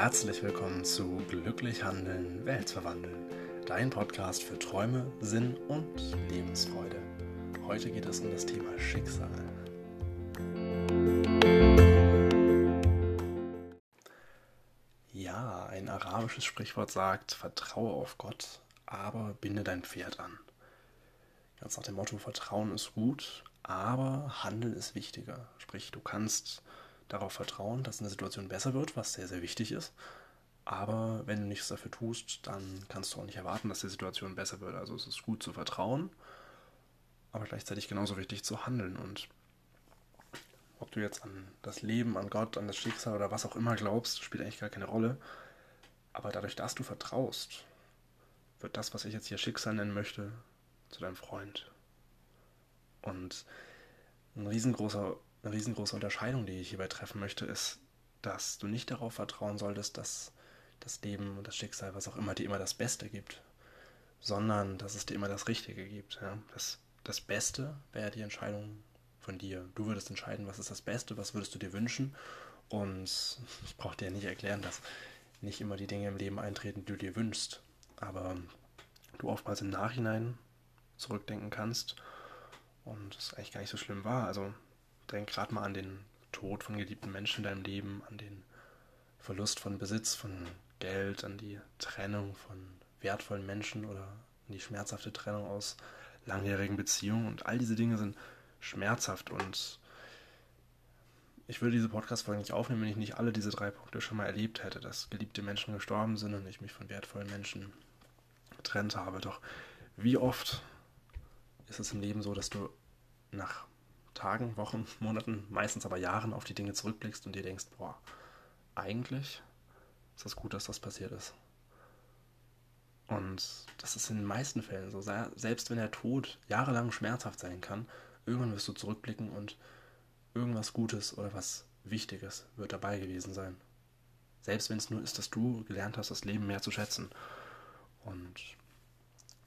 Herzlich willkommen zu Glücklich Handeln, Welt verwandeln, dein Podcast für Träume, Sinn und Lebensfreude. Heute geht es um das Thema Schicksal. Ja, ein arabisches Sprichwort sagt, vertraue auf Gott, aber binde dein Pferd an. Ganz nach dem Motto, Vertrauen ist gut, aber Handeln ist wichtiger. Sprich, du kannst darauf vertrauen, dass eine Situation besser wird, was sehr, sehr wichtig ist. Aber wenn du nichts dafür tust, dann kannst du auch nicht erwarten, dass die Situation besser wird. Also es ist gut zu vertrauen, aber gleichzeitig genauso wichtig zu handeln. Und ob du jetzt an das Leben, an Gott, an das Schicksal oder was auch immer glaubst, spielt eigentlich gar keine Rolle. Aber dadurch, dass du vertraust, wird das, was ich jetzt hier Schicksal nennen möchte, zu deinem Freund. Und ein riesengroßer eine riesengroße Unterscheidung, die ich hierbei treffen möchte, ist, dass du nicht darauf vertrauen solltest, dass das Leben und das Schicksal, was auch immer, dir immer das Beste gibt, sondern dass es dir immer das Richtige gibt. Ja? Das, das Beste wäre die Entscheidung von dir. Du würdest entscheiden, was ist das Beste, was würdest du dir wünschen. Und ich brauche dir nicht erklären, dass nicht immer die Dinge im Leben eintreten, die du dir wünschst. Aber du oftmals im Nachhinein zurückdenken kannst und es eigentlich gar nicht so schlimm war. Also Denk gerade mal an den Tod von geliebten Menschen in deinem Leben, an den Verlust von Besitz, von Geld, an die Trennung von wertvollen Menschen oder an die schmerzhafte Trennung aus langjährigen Beziehungen. Und all diese Dinge sind schmerzhaft und ich würde diese Podcast-Folge nicht aufnehmen, wenn ich nicht alle diese drei Punkte schon mal erlebt hätte, dass geliebte Menschen gestorben sind und ich mich von wertvollen Menschen getrennt habe. Doch wie oft ist es im Leben so, dass du nach Tagen, Wochen, Monaten, meistens aber Jahren auf die Dinge zurückblickst und dir denkst, boah, eigentlich ist das gut, dass das passiert ist. Und das ist in den meisten Fällen so. Selbst wenn der Tod jahrelang schmerzhaft sein kann, irgendwann wirst du zurückblicken und irgendwas Gutes oder was Wichtiges wird dabei gewesen sein. Selbst wenn es nur ist, dass du gelernt hast, das Leben mehr zu schätzen. Und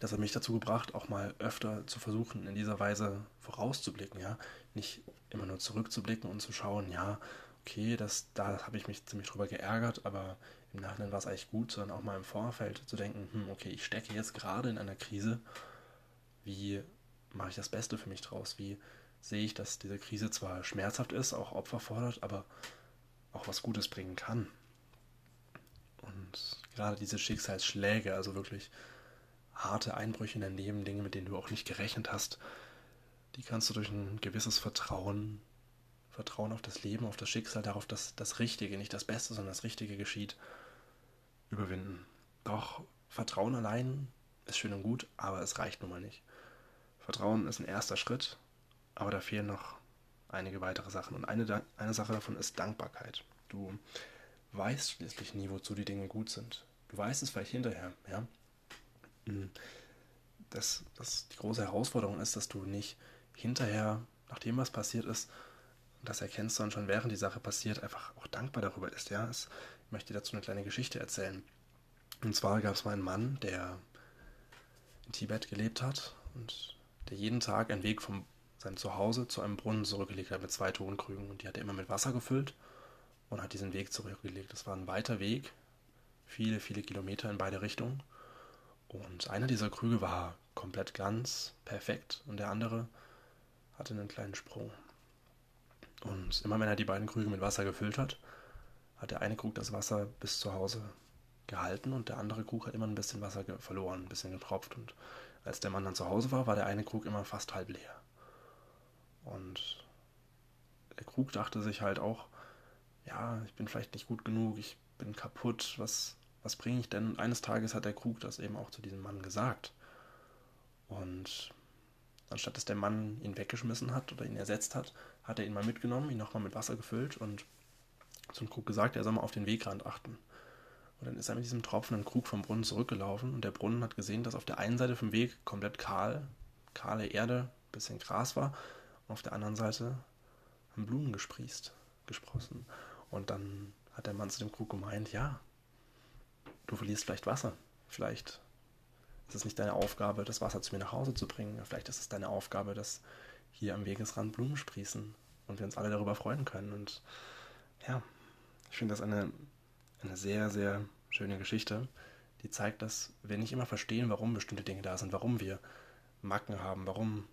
das hat mich dazu gebracht, auch mal öfter zu versuchen, in dieser Weise vorauszublicken, ja. Nicht immer nur zurückzublicken und zu schauen, ja, okay, das, da habe ich mich ziemlich drüber geärgert, aber im Nachhinein war es eigentlich gut, sondern auch mal im Vorfeld zu denken, hm, okay, ich stecke jetzt gerade in einer Krise, wie mache ich das Beste für mich draus? Wie sehe ich, dass diese Krise zwar schmerzhaft ist, auch Opfer fordert, aber auch was Gutes bringen kann? Und gerade diese Schicksalsschläge, also wirklich harte Einbrüche in dein Leben, Dinge, mit denen du auch nicht gerechnet hast, die kannst du durch ein gewisses Vertrauen, Vertrauen auf das Leben, auf das Schicksal, darauf, dass das Richtige, nicht das Beste, sondern das Richtige geschieht, überwinden. Doch Vertrauen allein ist schön und gut, aber es reicht nun mal nicht. Vertrauen ist ein erster Schritt, aber da fehlen noch einige weitere Sachen. Und eine, eine Sache davon ist Dankbarkeit. Du weißt schließlich nie, wozu die Dinge gut sind. Du weißt es vielleicht hinterher, ja dass, dass die große Herausforderung ist, dass du nicht hinterher, nachdem was passiert ist, das erkennst dann schon während die Sache passiert, einfach auch dankbar darüber ist. Ja? Ich möchte dir dazu eine kleine Geschichte erzählen. Und zwar gab es mal einen Mann, der in Tibet gelebt hat und der jeden Tag einen Weg von seinem Zuhause zu einem Brunnen zurückgelegt hat mit zwei Tonkrügen. Und die hat er immer mit Wasser gefüllt und hat diesen Weg zurückgelegt. Das war ein weiter Weg, viele, viele Kilometer in beide Richtungen. Und einer dieser Krüge war komplett ganz, perfekt und der andere hatte einen kleinen Sprung. Und immer wenn er die beiden Krüge mit Wasser gefüllt hat, hat der eine Krug das Wasser bis zu Hause gehalten und der andere Krug hat immer ein bisschen Wasser verloren, ein bisschen getropft. Und als der Mann dann zu Hause war, war der eine Krug immer fast halb leer. Und der Krug dachte sich halt auch, ja, ich bin vielleicht nicht gut genug, ich bin kaputt, was, was bringe ich denn? Und eines Tages hat der Krug das eben auch zu diesem Mann gesagt. Und anstatt dass der Mann ihn weggeschmissen hat oder ihn ersetzt hat, hat er ihn mal mitgenommen, ihn nochmal mit Wasser gefüllt und zum Krug gesagt, er soll mal auf den Wegrand achten. Und dann ist er mit diesem tropfenden Krug vom Brunnen zurückgelaufen und der Brunnen hat gesehen, dass auf der einen Seite vom Weg komplett kahl, kahle Erde, bisschen Gras war und auf der anderen Seite haben Blumen gesprießt, gesprossen. Und dann hat der Mann zu dem Krug gemeint, ja, du verlierst vielleicht Wasser. Vielleicht ist es nicht deine Aufgabe, das Wasser zu mir nach Hause zu bringen. Vielleicht ist es deine Aufgabe, dass hier am Wegesrand Blumen sprießen und wir uns alle darüber freuen können. Und ja, ich finde das eine, eine sehr, sehr schöne Geschichte, die zeigt, dass wir nicht immer verstehen, warum bestimmte Dinge da sind, warum wir Macken haben, warum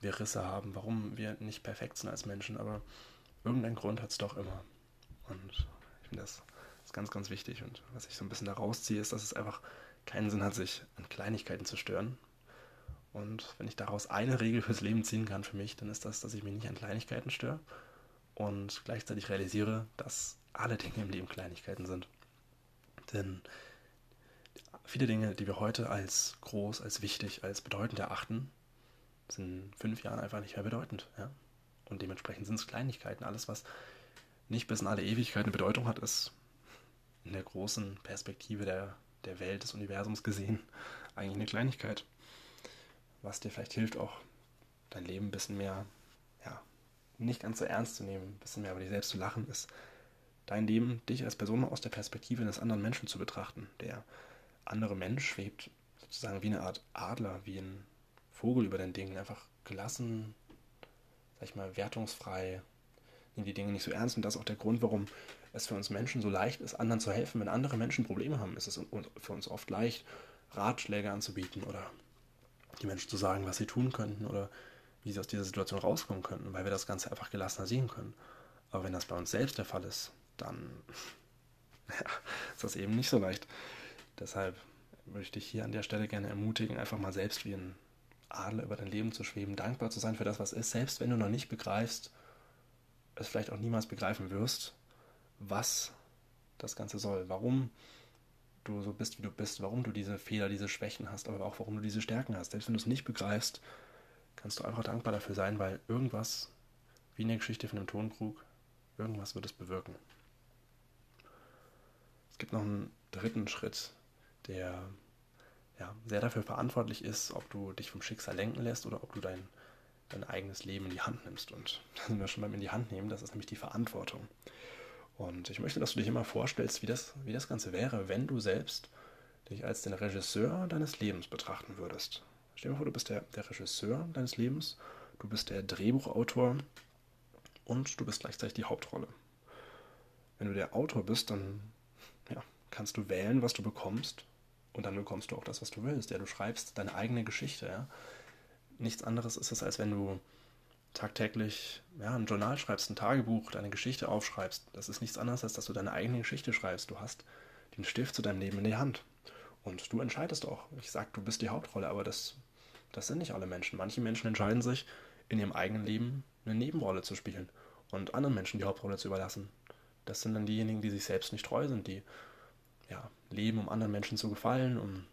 wir Risse haben, warum wir nicht perfekt sind als Menschen, aber irgendeinen Grund hat es doch immer. Und ich finde das ist ganz, ganz wichtig. Und was ich so ein bisschen da rausziehe, ist, dass es einfach keinen Sinn hat, sich an Kleinigkeiten zu stören. Und wenn ich daraus eine Regel fürs Leben ziehen kann für mich, dann ist das, dass ich mich nicht an Kleinigkeiten störe und gleichzeitig realisiere, dass alle Dinge im Leben Kleinigkeiten sind. Denn viele Dinge, die wir heute als groß, als wichtig, als bedeutend erachten, sind in fünf Jahren einfach nicht mehr bedeutend. Ja? Und dementsprechend sind es Kleinigkeiten. Alles, was nicht bis in alle Ewigkeit eine Bedeutung hat, ist in der großen Perspektive der, der Welt, des Universums gesehen, eigentlich eine Kleinigkeit. Was dir vielleicht hilft, auch dein Leben ein bisschen mehr, ja, nicht ganz so ernst zu nehmen, ein bisschen mehr über dich selbst zu lachen, ist dein Leben, dich als Person aus der Perspektive eines anderen Menschen zu betrachten. Der andere Mensch schwebt sozusagen wie eine Art Adler, wie ein Vogel über den Dingen, einfach gelassen, sag ich mal, wertungsfrei, nehmen die Dinge nicht so ernst. Und das ist auch der Grund, warum es für uns Menschen so leicht ist, anderen zu helfen. Wenn andere Menschen Probleme haben, ist es für uns oft leicht, Ratschläge anzubieten oder die Menschen zu sagen, was sie tun könnten oder wie sie aus dieser Situation rauskommen könnten, weil wir das Ganze einfach gelassener sehen können. Aber wenn das bei uns selbst der Fall ist, dann ist das eben nicht so leicht. Deshalb würde ich dich hier an der Stelle gerne ermutigen, einfach mal selbst wie ein Adler über dein Leben zu schweben, dankbar zu sein für das, was ist, selbst wenn du noch nicht begreifst, es vielleicht auch niemals begreifen wirst, was das Ganze soll, warum du so bist, wie du bist, warum du diese Fehler, diese Schwächen hast, aber auch warum du diese Stärken hast. Selbst wenn du es nicht begreifst, kannst du einfach dankbar dafür sein, weil irgendwas, wie in der Geschichte von dem Tonkrug, irgendwas wird es bewirken. Es gibt noch einen dritten Schritt, der ja, sehr dafür verantwortlich ist, ob du dich vom Schicksal lenken lässt oder ob du dein, dein eigenes Leben in die Hand nimmst. Und da sind wir schon beim in die Hand nehmen, das ist nämlich die Verantwortung. Und ich möchte, dass du dich immer vorstellst, wie das, wie das Ganze wäre, wenn du selbst dich als den Regisseur deines Lebens betrachten würdest. Stell dir vor, du bist der, der Regisseur deines Lebens, du bist der Drehbuchautor und du bist gleichzeitig die Hauptrolle. Wenn du der Autor bist, dann ja, kannst du wählen, was du bekommst und dann bekommst du auch das, was du willst. Ja, du schreibst deine eigene Geschichte. Ja. Nichts anderes ist es, als wenn du tagtäglich ja, ein Journal schreibst, ein Tagebuch, deine Geschichte aufschreibst. Das ist nichts anderes, als dass du deine eigene Geschichte schreibst. Du hast den Stift zu deinem Leben in der Hand. Und du entscheidest auch. Ich sage, du bist die Hauptrolle, aber das, das sind nicht alle Menschen. Manche Menschen entscheiden sich, in ihrem eigenen Leben eine Nebenrolle zu spielen und anderen Menschen die Hauptrolle zu überlassen. Das sind dann diejenigen, die sich selbst nicht treu sind, die ja, leben, um anderen Menschen zu gefallen, um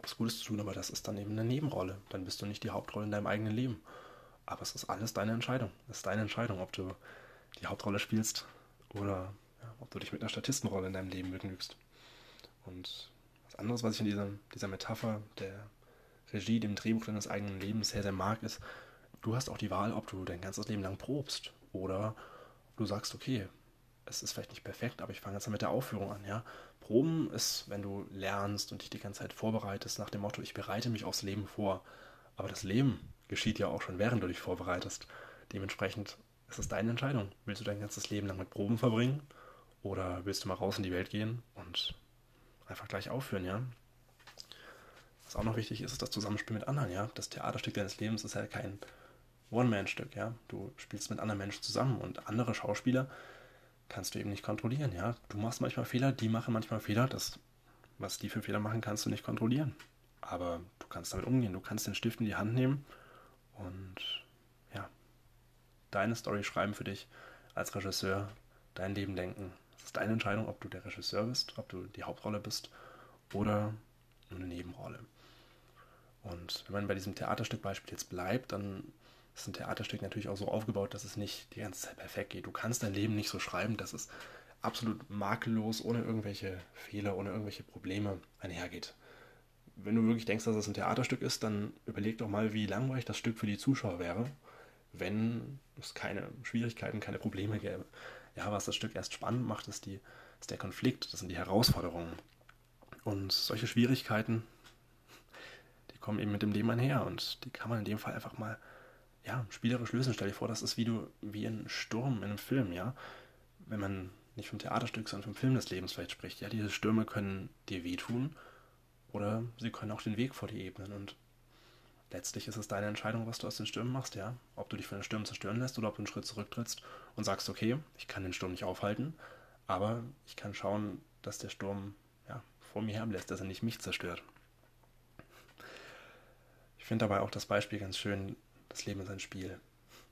was Gutes zu tun, aber das ist dann eben eine Nebenrolle. Dann bist du nicht die Hauptrolle in deinem eigenen Leben. Aber es ist alles deine Entscheidung. Es ist deine Entscheidung, ob du die Hauptrolle spielst oder ja, ob du dich mit einer Statistenrolle in deinem Leben begnügst. Und was anderes, was ich in dieser, dieser Metapher der Regie, dem Drehbuch deines eigenen Lebens sehr, sehr mag, ist, du hast auch die Wahl, ob du dein ganzes Leben lang probst oder ob du sagst, okay, es ist vielleicht nicht perfekt, aber ich fange jetzt mal mit der Aufführung an, ja. Proben ist, wenn du lernst und dich die ganze Zeit vorbereitest nach dem Motto, ich bereite mich aufs Leben vor. Aber das Leben geschieht ja auch schon, während du dich vorbereitest. Dementsprechend ist es deine Entscheidung. Willst du dein ganzes Leben lang mit Proben verbringen oder willst du mal raus in die Welt gehen und einfach gleich aufführen, ja? Was auch noch wichtig ist, ist das Zusammenspiel mit anderen, ja. Das Theaterstück deines Lebens ist ja kein One-Man-Stück, ja. Du spielst mit anderen Menschen zusammen und andere Schauspieler kannst du eben nicht kontrollieren, ja. Du machst manchmal Fehler, die machen manchmal Fehler. Das, was die für Fehler machen, kannst du nicht kontrollieren. Aber du kannst damit umgehen. Du kannst den Stift in die Hand nehmen und ja, deine Story schreiben für dich als Regisseur, dein Leben denken. Es ist deine Entscheidung, ob du der Regisseur bist, ob du die Hauptrolle bist oder eine Nebenrolle. Und wenn man bei diesem Theaterstück-Beispiel jetzt bleibt, dann ist ein Theaterstück natürlich auch so aufgebaut, dass es nicht die ganze Zeit perfekt geht. Du kannst dein Leben nicht so schreiben, dass es absolut makellos, ohne irgendwelche Fehler, ohne irgendwelche Probleme einhergeht. Wenn du wirklich denkst, dass es ein Theaterstück ist, dann überleg doch mal, wie langweilig das Stück für die Zuschauer wäre, wenn es keine Schwierigkeiten, keine Probleme gäbe. Ja, was das Stück erst spannend macht, ist, die, ist der Konflikt, das sind die Herausforderungen. Und solche Schwierigkeiten, die kommen eben mit dem Leben einher und die kann man in dem Fall einfach mal ja, spielerisch lösen. Stell dir vor, das ist wie du, wie ein Sturm in einem Film, ja. Wenn man nicht vom Theaterstück, sondern vom Film des Lebens vielleicht spricht. Ja, diese Stürme können dir wehtun oder sie können auch den Weg vor dir ebnen. Und letztlich ist es deine Entscheidung, was du aus den Stürmen machst, ja. Ob du dich von den Stürmen zerstören lässt oder ob du einen Schritt zurücktrittst und sagst, okay, ich kann den Sturm nicht aufhalten, aber ich kann schauen, dass der Sturm ja, vor mir herlässt, dass er nicht mich zerstört. Ich finde dabei auch das Beispiel ganz schön, das Leben ist ein Spiel.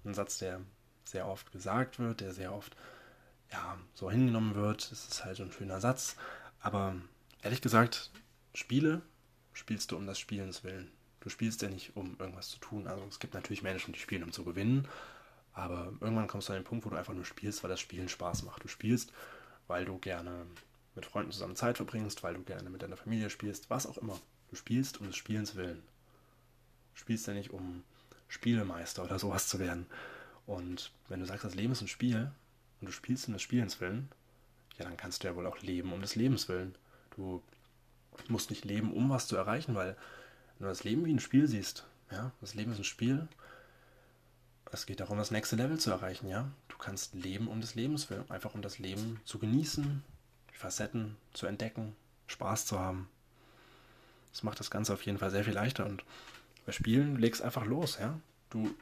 Ein Satz, der sehr oft gesagt wird, der sehr oft ja, so hingenommen wird. Es ist halt so ein schöner Satz. Aber ehrlich gesagt, Spiele spielst du um das Spielens willen. Du spielst ja nicht, um irgendwas zu tun. Also es gibt natürlich Menschen, die spielen, um zu gewinnen. Aber irgendwann kommst du an den Punkt, wo du einfach nur spielst, weil das Spielen Spaß macht. Du spielst, weil du gerne mit Freunden zusammen Zeit verbringst, weil du gerne mit deiner Familie spielst, was auch immer. Du spielst um des Spielens willen. Du spielst ja nicht, um Spielemeister oder sowas zu werden. Und wenn du sagst, das Leben ist ein Spiel und du spielst um des Spielens willen, ja, dann kannst du ja wohl auch leben um des Lebens willen. Du musst nicht leben, um was zu erreichen, weil wenn du das Leben wie ein Spiel siehst, ja, das Leben ist ein Spiel, es geht darum, das nächste Level zu erreichen, ja. Du kannst leben um des Lebens willen, einfach um das Leben zu genießen, die Facetten zu entdecken, Spaß zu haben. Das macht das Ganze auf jeden Fall sehr viel leichter und bei Spielen legst einfach los, ja. Du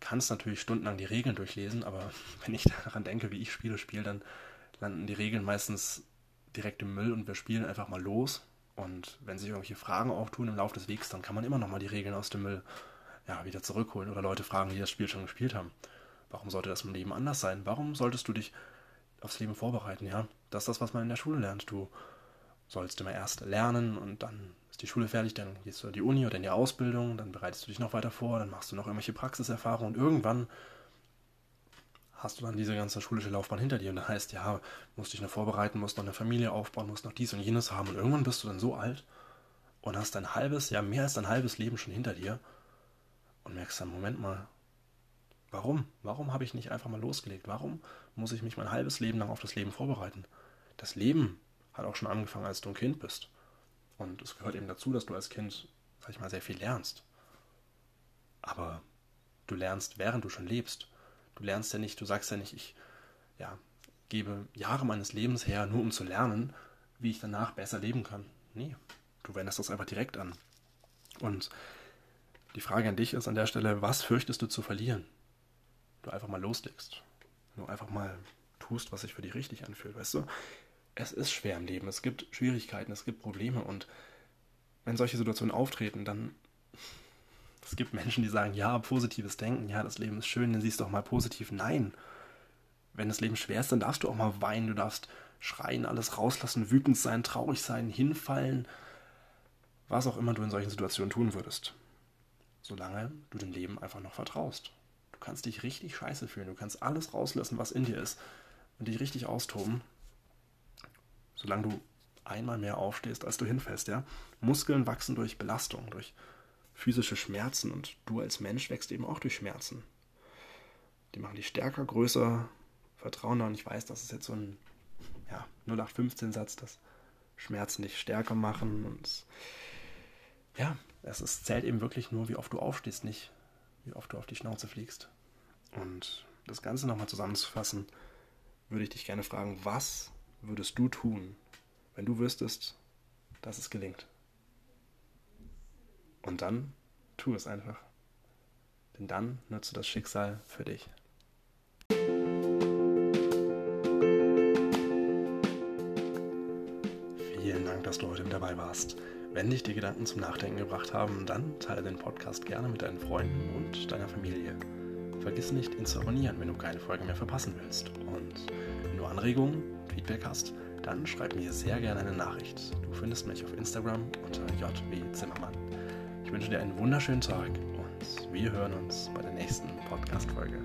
kannst natürlich stundenlang die Regeln durchlesen, aber wenn ich daran denke, wie ich Spiele spiele, dann landen die Regeln meistens direkt im Müll und wir spielen einfach mal los. Und wenn sich irgendwelche Fragen auftun im Laufe des Wegs, dann kann man immer noch mal die Regeln aus dem Müll ja, wieder zurückholen oder Leute fragen, die das Spiel schon gespielt haben. Warum sollte das im Leben anders sein? Warum solltest du dich aufs Leben vorbereiten? Ja, das ist das, was man in der Schule lernt. Du sollst immer erst lernen und dann ist die Schule fertig, dann gehst du in die Uni oder in die Ausbildung, dann bereitest du dich noch weiter vor, dann machst du noch irgendwelche Praxiserfahrungen und irgendwann hast du dann diese ganze schulische Laufbahn hinter dir und dann heißt, ja, musst dich noch vorbereiten, musst noch eine Familie aufbauen, musst noch dies und jenes haben und irgendwann bist du dann so alt und hast ein halbes, ja mehr als ein halbes Leben schon hinter dir und merkst dann, Moment mal, warum? Warum habe ich nicht einfach mal losgelegt? Warum muss ich mich mein halbes Leben lang auf das Leben vorbereiten? Das Leben hat auch schon angefangen, als du ein Kind bist. Und es gehört eben dazu, dass du als Kind, sag ich mal, sehr viel lernst. Aber du lernst, während du schon lebst. Du lernst ja nicht, du sagst ja nicht, ich ja, gebe Jahre meines Lebens her, nur um zu lernen, wie ich danach besser leben kann. Nee, du wendest das einfach direkt an. Und die Frage an dich ist an der Stelle, was fürchtest du zu verlieren? Du einfach mal loslegst. Du einfach mal tust, was sich für dich richtig anfühlt, weißt du? Es ist schwer im Leben, es gibt Schwierigkeiten, es gibt Probleme und wenn solche Situationen auftreten, dann es gibt Menschen, die sagen, ja, positives Denken, ja, das Leben ist schön, dann siehst du auch mal positiv. Nein. Wenn das Leben schwer ist, dann darfst du auch mal weinen, du darfst schreien, alles rauslassen, wütend sein, traurig sein, hinfallen, was auch immer du in solchen Situationen tun würdest solange du dem Leben einfach noch vertraust. Du kannst dich richtig scheiße fühlen, du kannst alles rauslassen, was in dir ist und dich richtig austoben, solange du einmal mehr aufstehst, als du hinfällst, ja. Muskeln wachsen durch Belastung, durch physische Schmerzen und du als Mensch wächst eben auch durch Schmerzen. Die machen dich stärker, größer, vertrauen da und ich weiß, das ist jetzt so ein ja, 0815-Satz, dass Schmerzen dich stärker machen und ja, es ist, zählt eben wirklich nur, wie oft du aufstehst, nicht wie oft du auf die Schnauze fliegst. Und das Ganze nochmal zusammenzufassen, würde ich dich gerne fragen, was würdest du tun, wenn du wüsstest, dass es gelingt? Und dann tu es einfach. Denn dann nutze das Schicksal für dich. Vielen Dank, dass du heute mit dabei warst. Wenn dich die Gedanken zum Nachdenken gebracht haben, dann teile den Podcast gerne mit deinen Freunden und deiner Familie. Vergiss nicht, ihn zu abonnieren, wenn du keine Folge mehr verpassen willst. Und wenn du Anregungen, Feedback hast, dann schreib mir sehr gerne eine Nachricht. Du findest mich auf Instagram unter JW Zimmermann. Ich wünsche dir einen wunderschönen Tag und wir hören uns bei der nächsten Podcast-Folge.